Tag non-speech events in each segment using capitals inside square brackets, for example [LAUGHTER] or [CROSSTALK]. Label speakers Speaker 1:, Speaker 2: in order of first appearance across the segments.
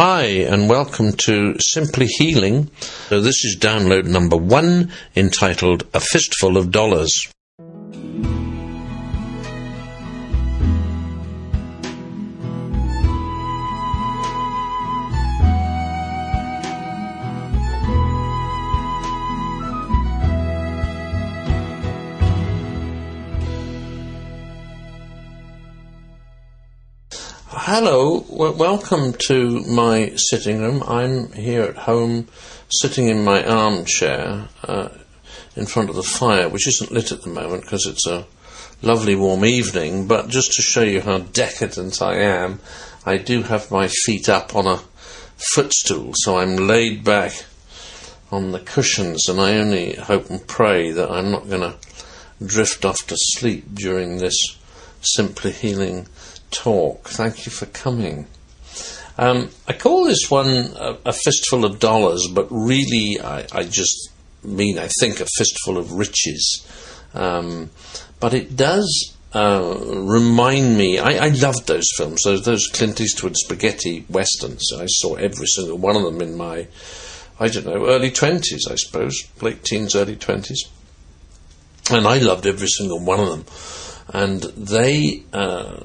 Speaker 1: Hi, and welcome to Simply Healing. So, this is download number one entitled A Fistful of Dollars. Hello, w- welcome to my sitting room. I'm here at home, sitting in my armchair uh, in front of the fire, which isn't lit at the moment because it's a lovely warm evening. But just to show you how decadent I am, I do have my feet up on a footstool, so I'm laid back on the cushions, and I only hope and pray that I'm not going to drift off to sleep during this simply healing talk. Thank you for coming. Um, I call this one a, a, fistful of dollars, but really I, I, just mean, I think, a fistful of riches. Um, but it does uh, remind me, I, I loved those films, those, those Clint Eastwood spaghetti westerns. I saw every single one of them in my, I don't know, early 20s, I suppose, late teens, early 20s. And I loved every single one of them. And they, uh,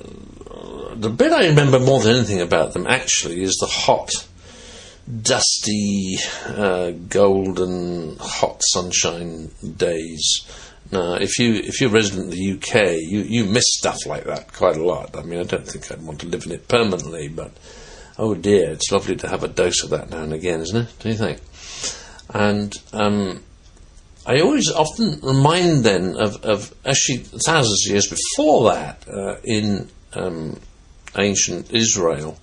Speaker 1: the bit I remember more than anything about them actually is the hot, dusty, uh, golden, hot sunshine days. Now, if you if you're resident of the UK, you you miss stuff like that quite a lot. I mean, I don't think I'd want to live in it permanently, but oh dear, it's lovely to have a dose of that now and again, isn't it? Do you think? And um, I always often remind then of, of actually thousands of years before that uh, in um, ancient Israel,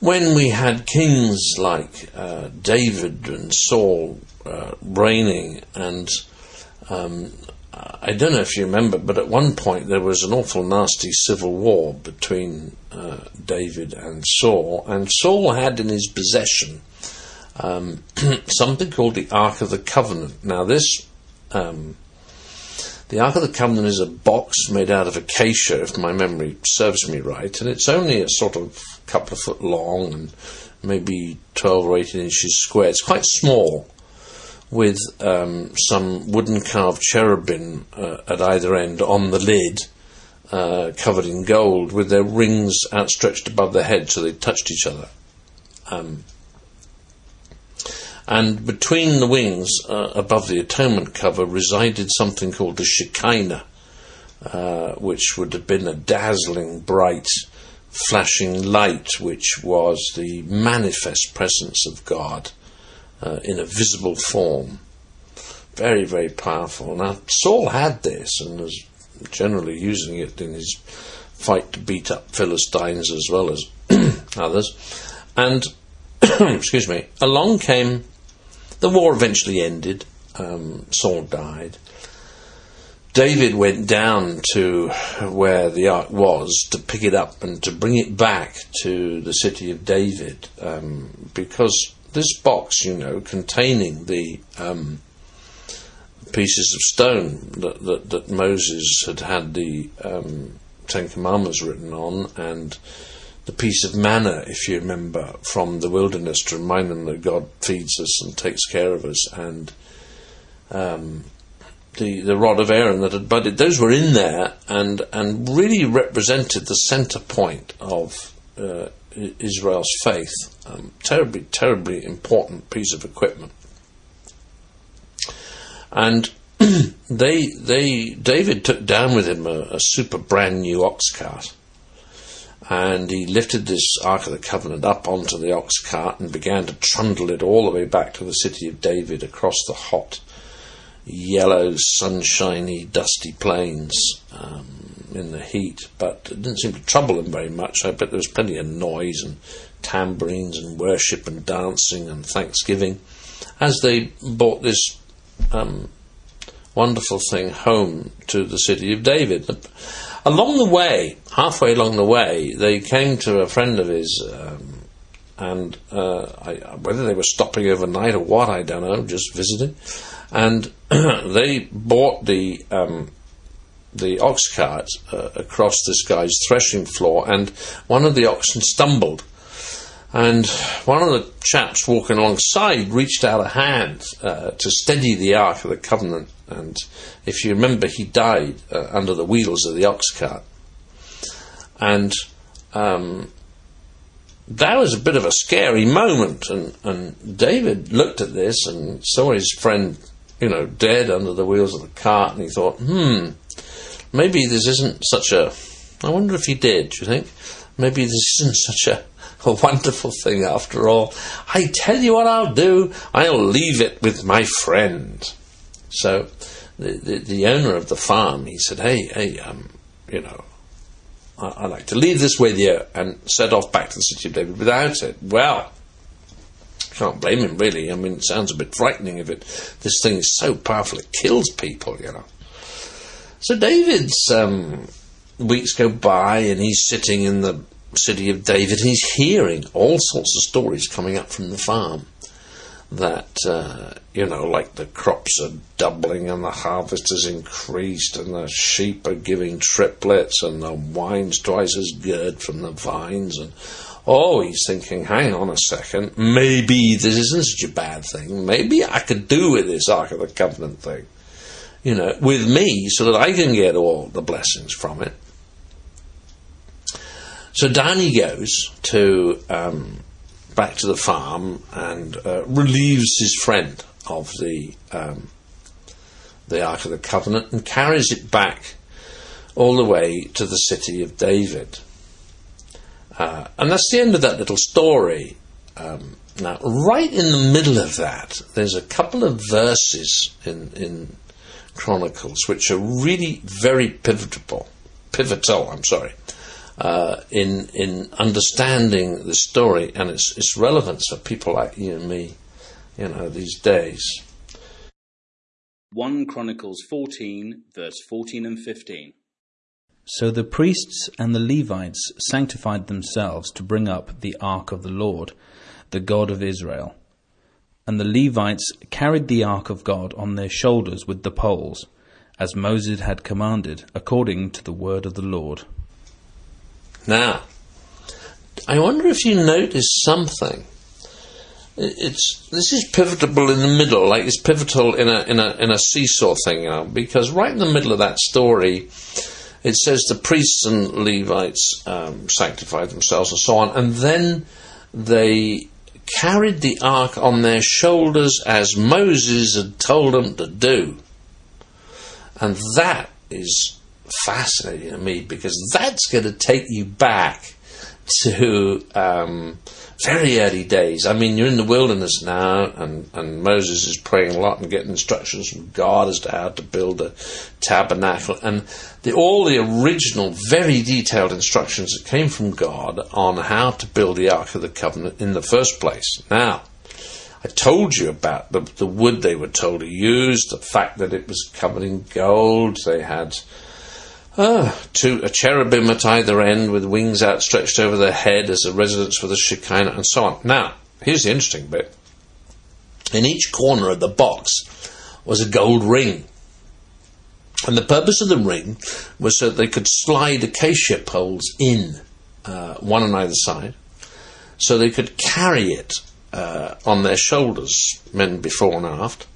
Speaker 1: when we had kings like uh, David and Saul uh, reigning, and um, I don't know if you remember, but at one point there was an awful nasty civil war between uh, David and Saul, and Saul had in his possession um, [CLEARS THROAT] something called the Ark of the Covenant. Now, this um, the Ark of the Covenant is a box made out of acacia, if my memory serves me right, and it's only a sort of couple of foot long and maybe 12 or 18 inches square. It's quite small, with um, some wooden carved cherubim uh, at either end on the lid, uh, covered in gold, with their rings outstretched above their head so they touched each other. Um, and between the wings, uh, above the atonement cover, resided something called the Shekinah, uh, which would have been a dazzling, bright, flashing light, which was the manifest presence of God uh, in a visible form. Very, very powerful. Now, Saul had this and was generally using it in his fight to beat up Philistines as well as [CLEARS THROAT] others. And, [CLEARS THROAT] excuse me, along came the war eventually ended. Um, Saul died. David went down to where the ark was to pick it up and to bring it back to the city of David um, because this box, you know, containing the um, pieces of stone that, that, that, Moses had had the um, Ten Commandments written on and the piece of manna, if you remember, from the wilderness to remind them that God feeds us and takes care of us, and um, the the rod of Aaron that had budded. Those were in there and and really represented the centre point of uh, Israel's faith. Um, terribly, terribly important piece of equipment, and. [CLEARS THROAT] they, they, David took down with him a, a super brand new ox cart, and he lifted this Ark of the Covenant up onto the ox cart and began to trundle it all the way back to the city of David across the hot, yellow, sunshiny, dusty plains um, in the heat. But it didn't seem to trouble him very much. I bet there was plenty of noise and tambourines and worship and dancing and thanksgiving as they brought this um, wonderful thing home to the city of David. Along the way, halfway along the way, they came to a friend of his, um, and uh, I, whether they were stopping overnight or what, I don't know, just visiting. And [CLEARS THROAT] they bought the um, the ox cart uh, across this guy's threshing floor, and one of the oxen stumbled. And one of the chaps walking alongside reached out a hand uh, to steady the Ark of the Covenant. And if you remember, he died uh, under the wheels of the ox cart. And um, that was a bit of a scary moment. And, and David looked at this and saw his friend, you know, dead under the wheels of the cart. And he thought, hmm, maybe this isn't such a. I wonder if he did, do you think? Maybe this isn't such a a wonderful thing after all. I tell you what I'll do, I'll leave it with my friend. So the, the, the owner of the farm, he said, hey, hey, um, you know, I, would like to leave this with you and set off back to the city of David without it. Well, can't blame him really. I mean, it sounds a bit frightening if it this thing is so powerful it kills people, you know. So David's um, weeks go by and he's sitting in the city of David, he's hearing all sorts of stories coming up from the farm that uh, you know, like the crops are doubling and the harvest has increased and the sheep are giving triplets and the wine's twice as good from the vines and oh, he's thinking, hang on a second, maybe this isn't such a bad thing. Maybe I could do with this Ark of the Covenant thing, you know, with me so that I can get all the blessings from it. So he goes to um, back to the farm and uh, relieves his friend of the um, the Ark of the Covenant and carries it back all the way to the city of David. Uh, and that's the end of that little story. Um, now, right in the middle of that, there's a couple of verses in, in Chronicles which are really very pivotal. Pivotal, I'm sorry uh, in in understanding the story and its its relevance for people like you and me, you know, these days.
Speaker 2: 1 Chronicles 14, verse 14 and 15.
Speaker 3: So the priests and the Levites sanctified themselves to bring up the ark of the Lord, the God of Israel. And the Levites carried the ark of God on their shoulders with the poles, as Moses had commanded, according to the word of the Lord.
Speaker 1: Now, I wonder if you notice something. It's this is pivotal in the middle, like it's pivotal in a in a in a seesaw thing, you know, because right in the middle of that story, it says the priests and Levites um, sanctified themselves and so on, and then they carried the ark on their shoulders as Moses had told them to do, and that is fascinating to me because that's going to take you back to um, very early days. I mean, you're in the wilderness now, and, and Moses is praying a lot and getting instructions from God as to how to build a tabernacle, and the, all the original, very detailed instructions that came from God on how to build the Ark of the Covenant in the first place. Now, I told you about the, the wood they were told to use, the fact that it was covered in gold. They had Ah, to a cherubim at either end with wings outstretched over their head as a residence for the Shekinah, and so on. Now, here's the interesting bit. In each corner of the box was a gold ring. And the purpose of the ring was so that they could slide acacia poles in, uh, one on either side, so they could carry it uh, on their shoulders, men before and aft,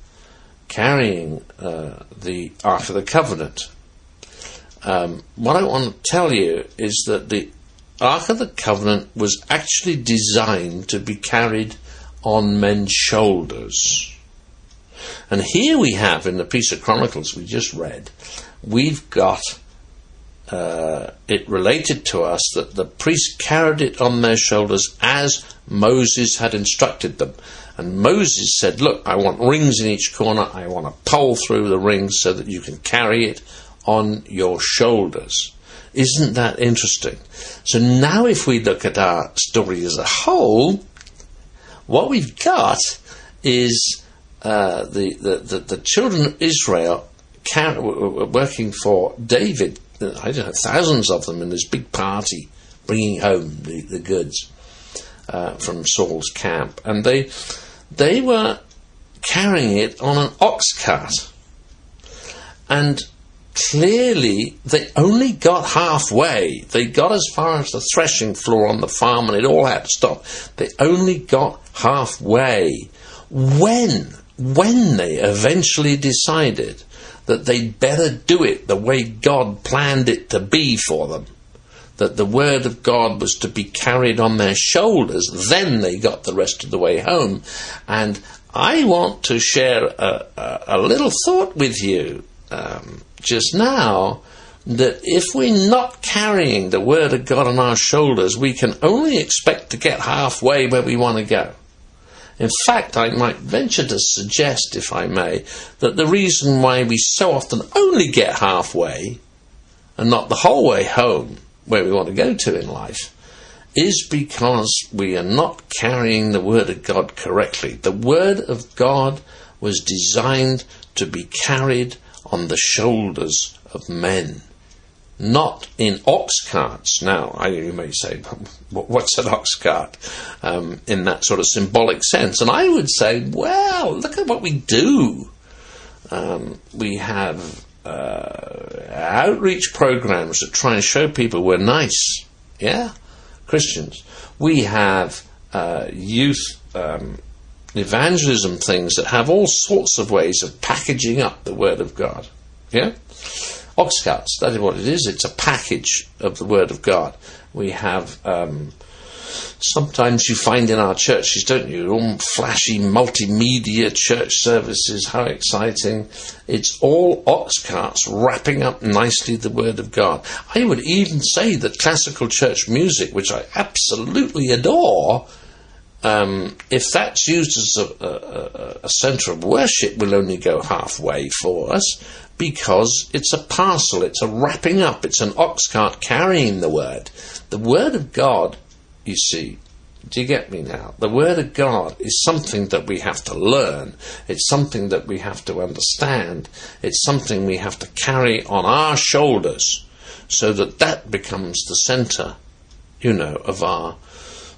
Speaker 1: carrying uh, the Ark of the Covenant um, what I want to tell you is that the Ark of the Covenant was actually designed to be carried on men's shoulders. And here we have in the piece of Chronicles we just read, we've got uh, it related to us that the priests carried it on their shoulders as Moses had instructed them. And Moses said, Look, I want rings in each corner, I want a pole through the rings so that you can carry it on your shoulders. Isn't that interesting? So now, if we look at our story as a whole, what we've got is uh, the, the, the, the, children of Israel working for David. I don't know, thousands of them in this big party bringing home the, the goods uh, from Saul's camp. And they, they were carrying it on an ox cart. And clearly they only got halfway. They got as far as the threshing floor on the farm and it all had to stop. They only got halfway when, when they eventually decided that they'd better do it the way God planned it to be for them, that the Word of God was to be carried on their shoulders, then they got the rest of the way home. And I want to share a, a, a little thought with you um, just now that if we're not carrying the Word of God on our shoulders, we can only expect to get halfway where we want to go. In fact, I might venture to suggest, if I may, that the reason why we so often only get halfway and not the whole way home where we want to go to in life is because we are not carrying the Word of God correctly. The Word of God was designed to be carried on the shoulders of men, not in ox carts. Now, I, you may say, [LAUGHS] what's an ox cart um, in that sort of symbolic sense? And I would say, well, look at what we do. Um, we have uh, outreach programs that try and show people we're nice. Yeah? Christians. We have uh, youth um, evangelism things that have all sorts of ways of packaging up the Word of God. Yeah? Ox carts, that is what it is. It's a package of the Word of God. We have. Um, sometimes you find in our churches, don't you, all flashy multimedia church services, how exciting. It's all ox carts wrapping up nicely the Word of God. I would even say that classical church music, which I absolutely adore, um, if that's used as a, a, a centre of worship, will only go halfway for us because it's a parcel, it's a wrapping up, it's an ox cart carrying the Word. The Word of God you see. Do you get me now? The Word of God is something that we have to learn. It's something that we have to understand. It's something we have to carry on our shoulders so that that becomes the centre, you know, of our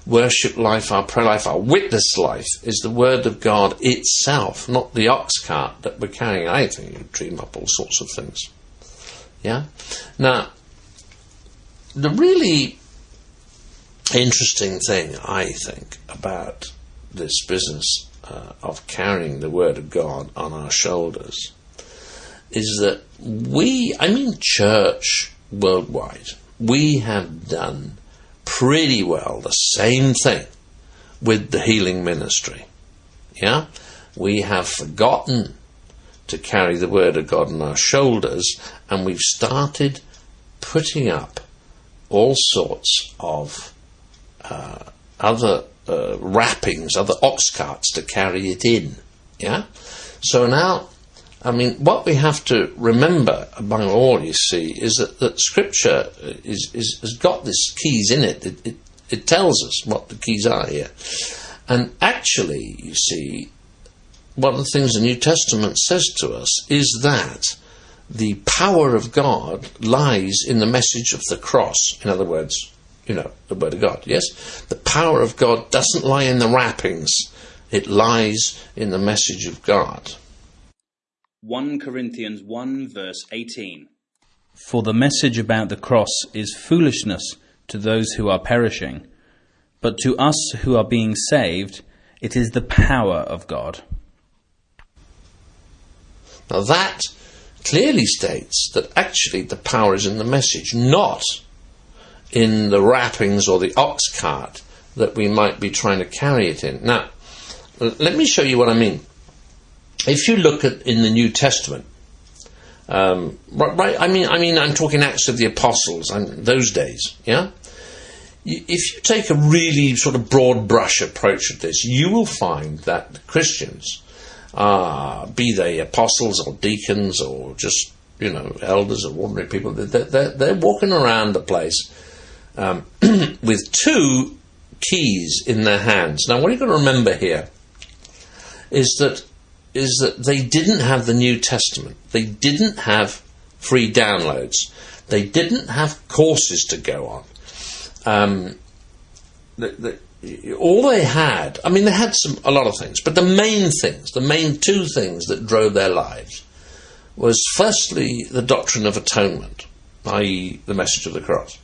Speaker 1: worship life, our prayer life, our witness life is the Word of God itself, not the ox cart that we're carrying. I think you dream up all sorts of things. Yeah? Now, the really interesting thing, I think, about this business uh, of carrying the Word of God on our shoulders is that we, I mean, church worldwide, we have done pretty well the same thing with the healing ministry. Yeah? We have forgotten to carry the Word of God on our shoulders, and we've started putting up all sorts of uh, other uh, wrappings, other ox carts to carry it in. Yeah? So now, I mean, what we have to remember among all, you see, is that, that Scripture is, is, has got these keys in it. It, it. it tells us what the keys are here. And actually, you see, one of the things the New Testament says to us is that the power of God lies in the message of the cross. In other words, you know, the Word of God. Yes? The power of God doesn't lie in the wrappings, it lies in the message of God.
Speaker 2: 1 Corinthians 1, verse 18.
Speaker 3: For the message about the cross is foolishness to those who are perishing, but to us who are being saved, it is the power of God.
Speaker 1: Now that clearly states that actually the power is in the message, not in the wrappings or the ox cart that we might be trying to carry it in. Now, let me show you what I mean. If you look at in the New Testament, um, right, I mean, I mean, I'm talking Acts of the Apostles, and those days, yeah. If you take a really sort of broad brush approach at this, you will find that Christians, uh, be they apostles or deacons or just you know elders or ordinary people, they're, they're, they're walking around the place um, [CLEARS THROAT] with two keys in their hands. Now, what you've got to remember here is that is that they didn't have the New Testament. They didn't have free downloads. They didn't have courses to go on. Um, the, the, all they had, I mean, they had some a lot of things, but the main things, the main two things that drove their lives, was firstly the doctrine of atonement, i.e., the message of the cross.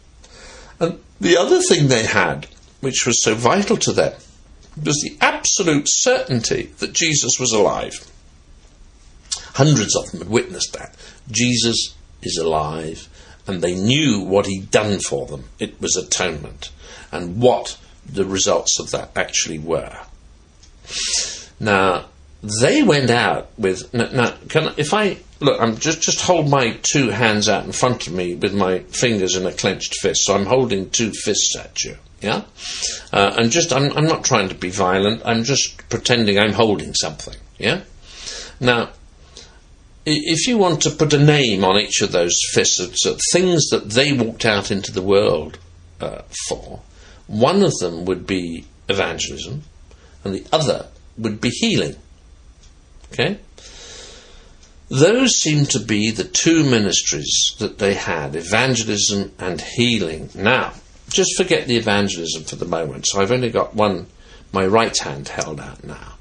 Speaker 1: And the other thing they had, which was so vital to them, was the absolute certainty that Jesus was alive. Hundreds of them had witnessed that. Jesus is alive, and they knew what he'd done for them. It was atonement, and what the results of that actually were. Now, they went out with. Now, can, if I look, I'm just just hold my two hands out in front of me with my fingers in a clenched fist. So I'm holding two fists at you. Yeah, uh, and just I'm I'm not trying to be violent. I'm just pretending I'm holding something. Yeah. Now, if you want to put a name on each of those fists, things that they walked out into the world uh, for, one of them would be evangelism, and the other would be healing. Okay? Those seem to be the two ministries that they had evangelism and healing. Now, just forget the evangelism for the moment. So I've only got one, my right hand held out now.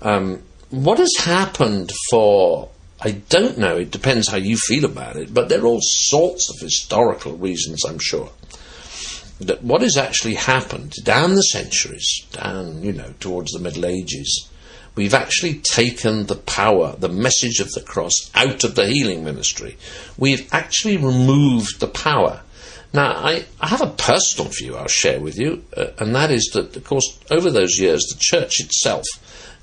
Speaker 1: Um, what has happened for, I don't know, it depends how you feel about it, but there are all sorts of historical reasons, I'm sure. That what has actually happened down the centuries, down, you know, towards the Middle Ages, we've actually taken the power, the message of the cross out of the healing ministry. We've actually removed the power. Now, I, I have a personal view I'll share with you, uh, and that is that, of course, over those years, the church itself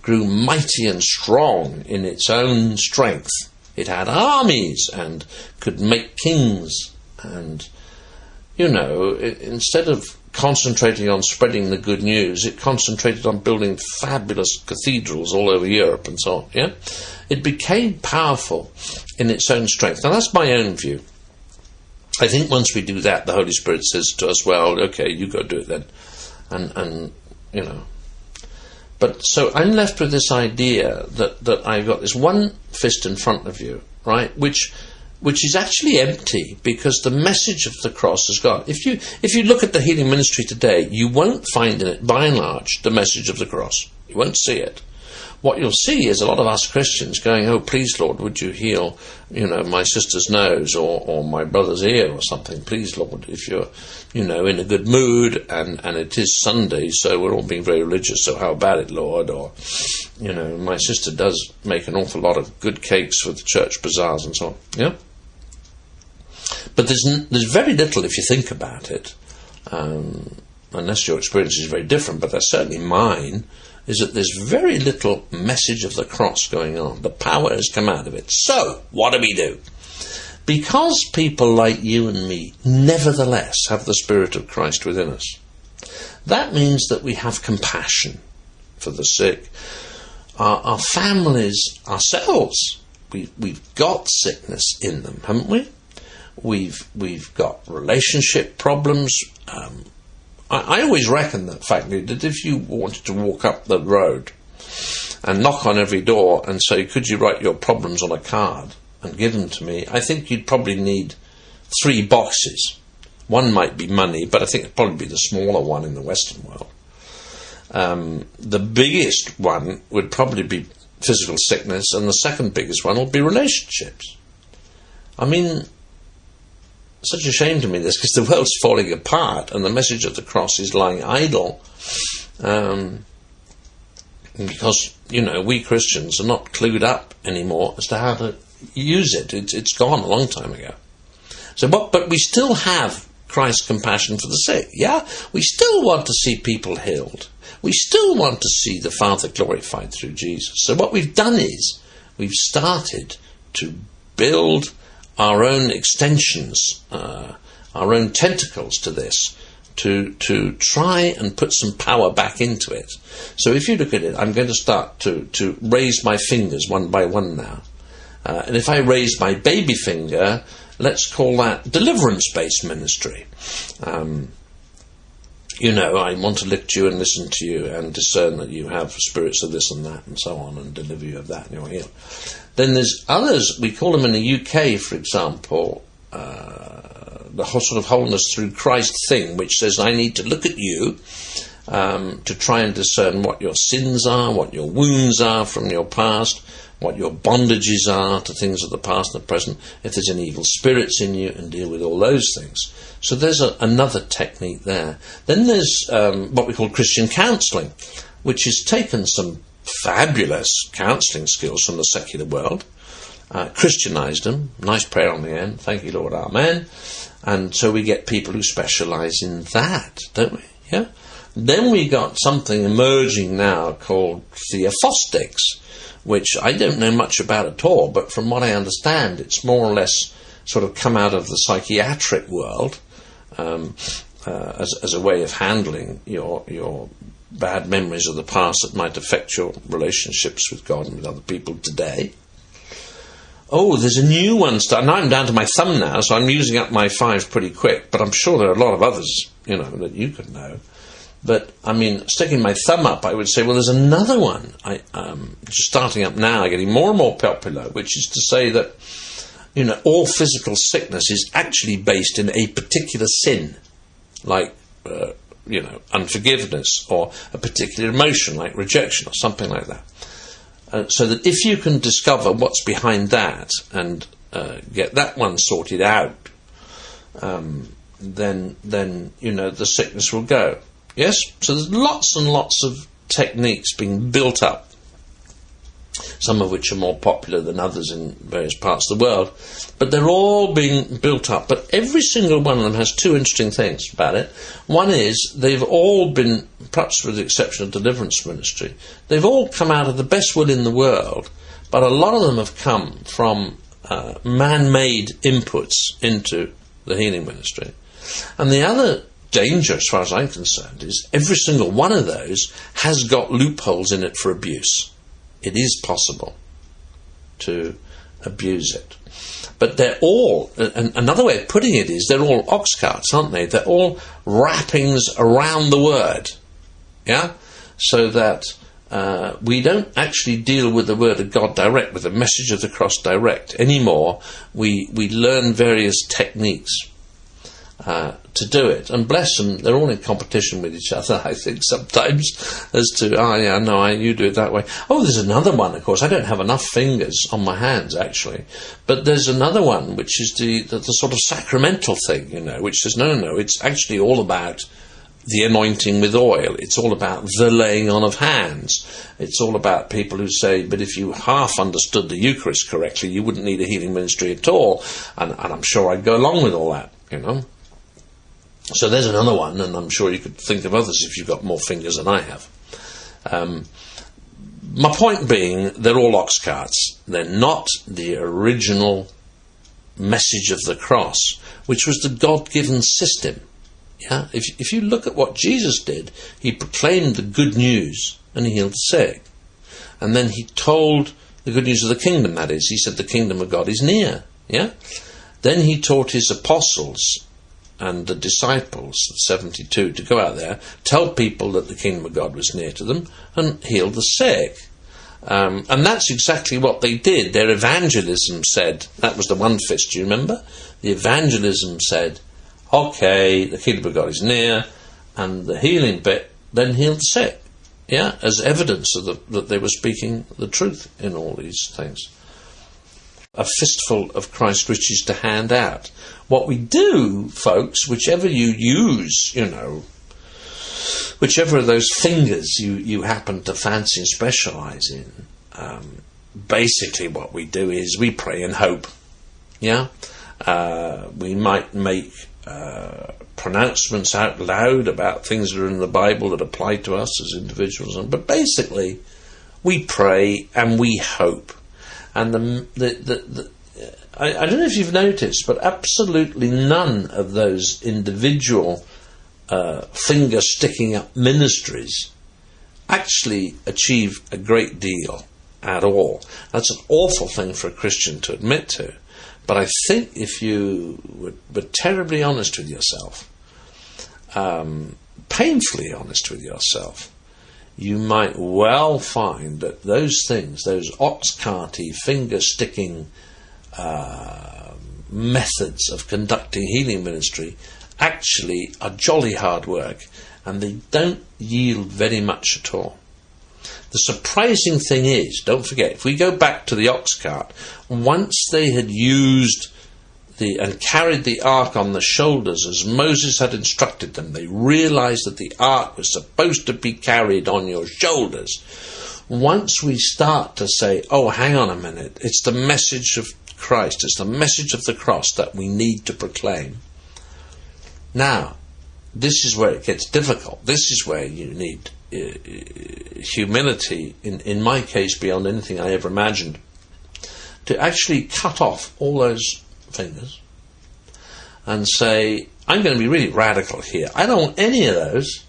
Speaker 1: grew mighty and strong in its own strength. It had armies and could make kings, and, you know, it, instead of concentrating on spreading the good news, it concentrated on building fabulous cathedrals all over Europe and so on. Yeah, it became powerful in its own strength. Now that's my own view. I think once we do that, the Holy Spirit says to us, "Well, okay, you go do it then," and and you know. But so I'm left with this idea that that I've got this one fist in front of you, right, which which is actually empty because the message of the cross is gone. If you if you look at the healing ministry today, you won't find in it, by and large, the message of the cross. You won't see it. What you'll see is a lot of us Christians going, "Oh, please, Lord, would you heal, you know, my sister's nose or, or my brother's ear or something? Please, Lord, if you're, you know, in a good mood and and it is Sunday, so we're all being very religious. So how about it, Lord? Or, you know, my sister does make an awful lot of good cakes for the church bazaars and so on. Yeah." But there's, there's very little, if you think about it, um, unless your experience is very different, but that's certainly mine, is that there's very little message of the cross going on. The power has come out of it. So, what do we do? Because people like you and me nevertheless have the Spirit of Christ within us, that means that we have compassion for the sick. Our, our families, ourselves, we, we've got sickness in them, haven't we? We've we've got relationship problems. Um, I, I, always reckon that fact that if you wanted to walk up the road and knock on every door and say, "Could you write your problems on a card and give them to me?" I think you'd probably need three boxes. One might be money, but I think it'd probably be the smaller one in the Western world. Um, the biggest one would probably be physical sickness, and the second biggest one would be relationships. I mean, such a shame to me this because the world's [LAUGHS] falling apart and the message of the cross is lying idle. Um, because you know we Christians are not clued up anymore as to how to use it. It's, it's gone a long time ago. So, but but we still have Christ's compassion for the sick. Yeah, we still want to see people healed. We still want to see the Father glorified through Jesus. So what we've done is we've started to build our own extensions, uh, our own tentacles to this, to to try and put some power back into it. So if you look at it, I'm going to start to to raise my fingers one by one now, uh, and if I raise my baby finger, let's call that deliverance-based ministry. Um, you know, I want to look to you and listen to you and discern that you have spirits of this and that and so on and deliver you of that and you're healed. Then there's others, we call them in the UK, for example, uh, the whole sort of wholeness through Christ thing, which says, I need to look at you um, to try and discern what your sins are, what your wounds are from your past, what your bondages are to things of the past and the present, if there's any evil spirits in you, and deal with all those things. So there's a, another technique there. Then there's um, what we call Christian counselling, which has taken some fabulous counselling skills from the secular world, uh, Christianized them, nice prayer on the end, thank you Lord, Amen. And so we get people who specialise in that, don't we? Yeah. Then we got something emerging now called theophostics, which I don't know much about at all, but from what I understand, it's more or less sort of come out of the psychiatric world um, uh, as, as a way of handling your your bad memories of the past that might affect your relationships with God and with other people today. Oh, there's a new one starting. Now I'm down to my thumb now, so I'm using up my five pretty quick, but I'm sure there are a lot of others, you know, that you could know. But I mean, sticking my thumb up, I would say, well, there's another one. I um, just starting up now, getting more and more popular, which is to say that you know all physical sickness is actually based in a particular sin, like uh, you know unforgiveness or a particular emotion, like rejection or something like that. Uh, so that if you can discover what's behind that and uh, get that one sorted out, um, then then you know the sickness will go. Yes? So there's lots and lots of techniques being built up, some of which are more popular than others in various parts of the world, but they're all being built up. But every single one of them has two interesting things about it. One is they've all been, perhaps with the exception of deliverance ministry, they've all come out of the best will in the world, but a lot of them have come from uh, man made inputs into the healing ministry. And the other danger, as far as I'm concerned, is every single one of those has got loopholes in it for abuse. It is possible to abuse it. But they're all, another way of putting it is, they're all ox carts, aren't they? They're all wrappings around the word. Yeah? So that uh, we don't actually deal with the word of God direct, with the message of the cross direct anymore. We, we learn various techniques uh, to do it. And bless them, they're all in competition with each other, [LAUGHS] I think, sometimes, as to, oh, yeah, no, I, you do it that way. Oh, there's another one, of course. I don't have enough fingers on my hands, actually. But there's another one, which is the, the, the sort of sacramental thing, you know, which says, no, no, no, it's actually all about the anointing with oil. It's all about the laying on of hands. It's all about people who say, but if you half understood the Eucharist correctly, you wouldn't need a healing ministry at all. And, and I'm sure I'd go along with all that, you know. So there's another one, and I'm sure you could think of others if you've got more fingers than I have. Um, my point being, they're all ox carts. They're not the original message of the cross, which was the God given system. Yeah? If, if you look at what Jesus did, he proclaimed the good news and he healed the sick. And then he told the good news of the kingdom, that is. He said the kingdom of God is near. Yeah? Then he taught his apostles and the disciples, the 72, to go out there, tell people that the kingdom of God was near to them, and heal the sick. Um, and that's exactly what they did. Their evangelism said, that was the one fist, do you remember? The evangelism said, okay, the kingdom of God is near, and the healing bit then healed sick. Yeah, as evidence the, that they were speaking the truth in all these things a fistful of Christ riches to hand out. What we do, folks, whichever you use, you know, whichever of those fingers you, you happen to fancy and specialize in, um, basically what we do is we pray and hope. Yeah? Uh, we might make uh, pronouncements out loud about things that are in the Bible that apply to us as individuals, but basically we pray and we hope and the the, the, the I, I, don't know if you've noticed, but absolutely none of those individual uh, finger sticking up ministries actually achieve a great deal at all. That's an awful thing for a Christian to admit to. But I think if you were, were terribly honest with yourself, um, painfully honest with yourself, you might well find that those things, those ox carty, finger sticking uh, methods of conducting healing ministry, actually are jolly hard work and they don't yield very much at all. The surprising thing is, don't forget, if we go back to the ox cart, once they had used the, and carried the ark on the shoulders as Moses had instructed them, they realized that the ark was supposed to be carried on your shoulders. Once we start to say, oh, hang on a minute, it's the message of Christ, it's the message of the cross that we need to proclaim. Now, this is where it gets difficult. This is where you need uh, humility, in, in my case, beyond anything I ever imagined, to actually cut off all those fingers and say, I'm going to be really radical here. I don't want any of those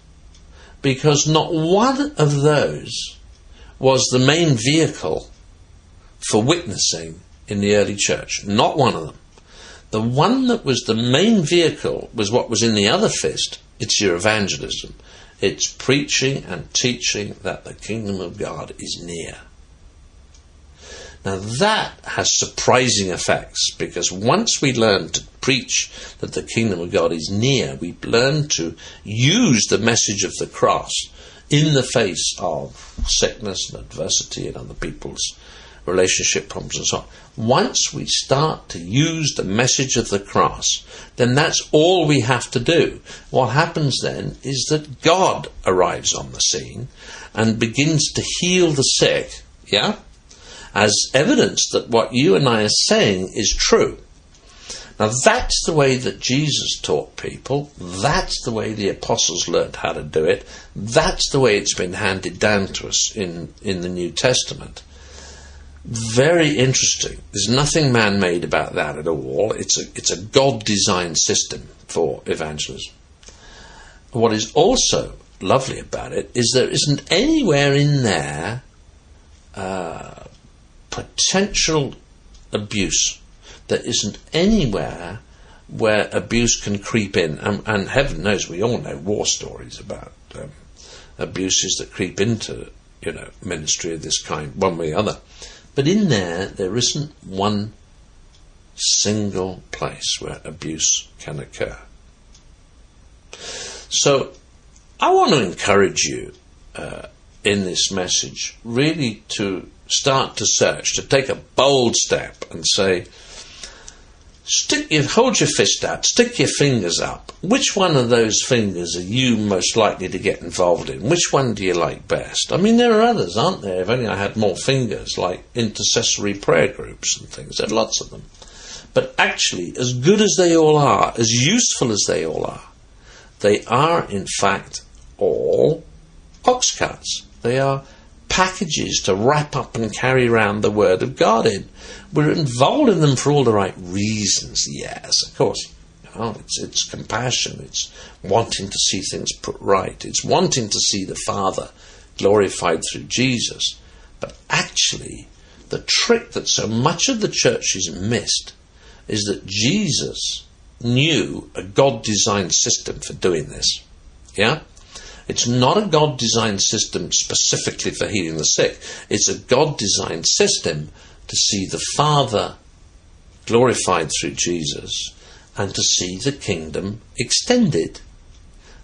Speaker 1: because not one of those was the main vehicle for witnessing in the early church. Not one of them. The one that was the main vehicle was what was in the other fist. It's your evangelism. It's preaching and teaching that the kingdom of God is near. Now that has surprising effects because once we learn to preach that the kingdom of God is near, we learn to use the message of the cross in the face of sickness and adversity and other people's relationship problems and so on. Once we start to use the message of the cross, then that's all we have to do. What happens then is that God arrives on the scene and begins to heal the sick, yeah? As evidence that what you and I are saying is true. Now that's the way that Jesus taught people. That's the way the apostles learned how to do it. That's the way it's been handed down to us in, in the New Testament very interesting. There's nothing man made about that at all. It's a, it's a God designed system for evangelism. What is also lovely about it is there isn't anywhere in there uh, potential abuse. There isn't anywhere where abuse can creep in. And, and heaven knows we all know war stories about um, abuses that creep into you know ministry of this kind, one way or other. But in there, there isn't one single place where abuse can occur. So, I want to encourage you uh, in this message really to start to search, to take a bold step and say, Stick your, hold your fist out, stick your fingers up. Which one of those fingers are you most likely to get involved in? Which one do you like best? I mean, there are others, aren't there? If only I had more fingers, like intercessory prayer groups and things. There are lots of them. But actually, as good as they all are, as useful as they all are, they are in fact all ox. They are packages to wrap up and carry around the Word of God in. We're involved in them for all the right reasons, yes, of course. Know, it's, it's compassion, it's wanting to see things put right, it's wanting to see the Father glorified through Jesus. But actually, the trick that so much of the church has missed is that Jesus knew a God designed system for doing this. Yeah? It's not a God designed system specifically for healing the sick. It's a God designed system to see the Father glorified through Jesus and to see the kingdom extended.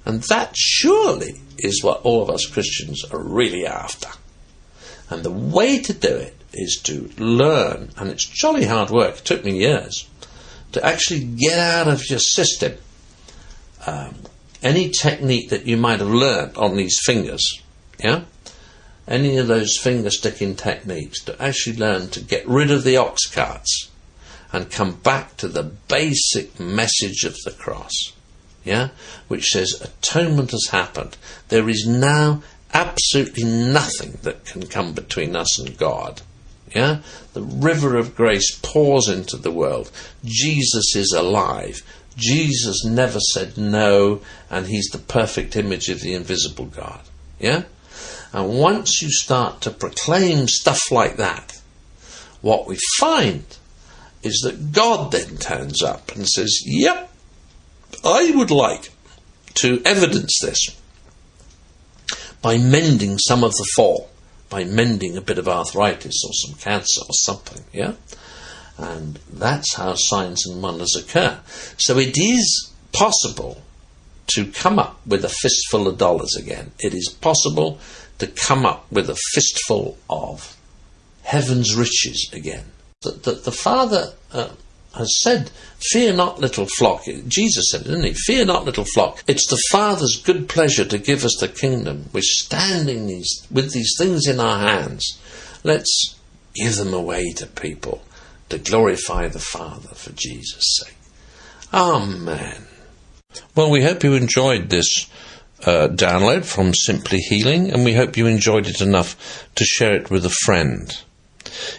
Speaker 1: And that surely is what all of us Christians are really after. And the way to do it is to learn, and it's jolly hard work, it took me years, to actually get out of your system um, any technique that you might have learnt on these fingers, yeah, any of those finger sticking techniques to actually learn to get rid of the ox carts and come back to the basic message of the cross, yeah, which says atonement has happened. There is now absolutely nothing that can come between us and God. Yeah? The river of grace pours into the world. Jesus is alive. Jesus never said no, and he's the perfect image of the invisible God. Yeah? And once you start to proclaim stuff like that, what we find is that God then turns up and says, Yep, I would like to evidence this by mending some of the fall, by mending a bit of arthritis or some cancer or something. Yeah? And that's how signs and wonders occur. So it is possible to come up with a fistful of dollars again. It is possible to come up with a fistful of heaven's riches again. The, the, the Father uh, has said, Fear not, little flock. Jesus said didn't he? Fear not, little flock. It's the Father's good pleasure to give us the kingdom. We're standing these, with these things in our hands. Let's give them away to people to glorify the Father for Jesus' sake. Amen. Well, we hope you enjoyed this uh, download from Simply Healing, and we hope you enjoyed it enough to share it with a friend.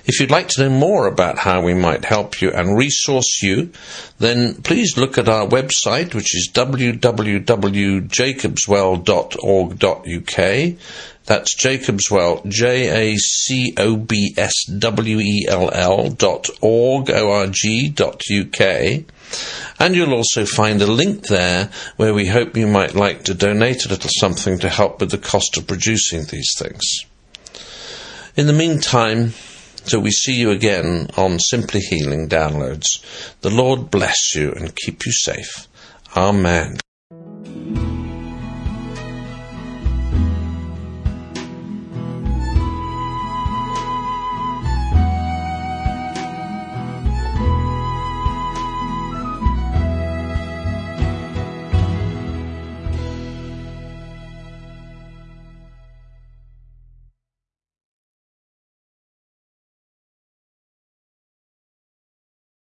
Speaker 1: If you'd like to know more about how we might help you and resource you, then please look at our website, which is www.jacobswell.org.uk. That's Jacobswell, J A C O B S W E L L dot org, O-R-G dot UK. And you'll also find a link there where we hope you might like to donate a little something to help with the cost of producing these things. In the meantime, till we see you again on Simply Healing Downloads, the Lord bless you and keep you safe. Amen.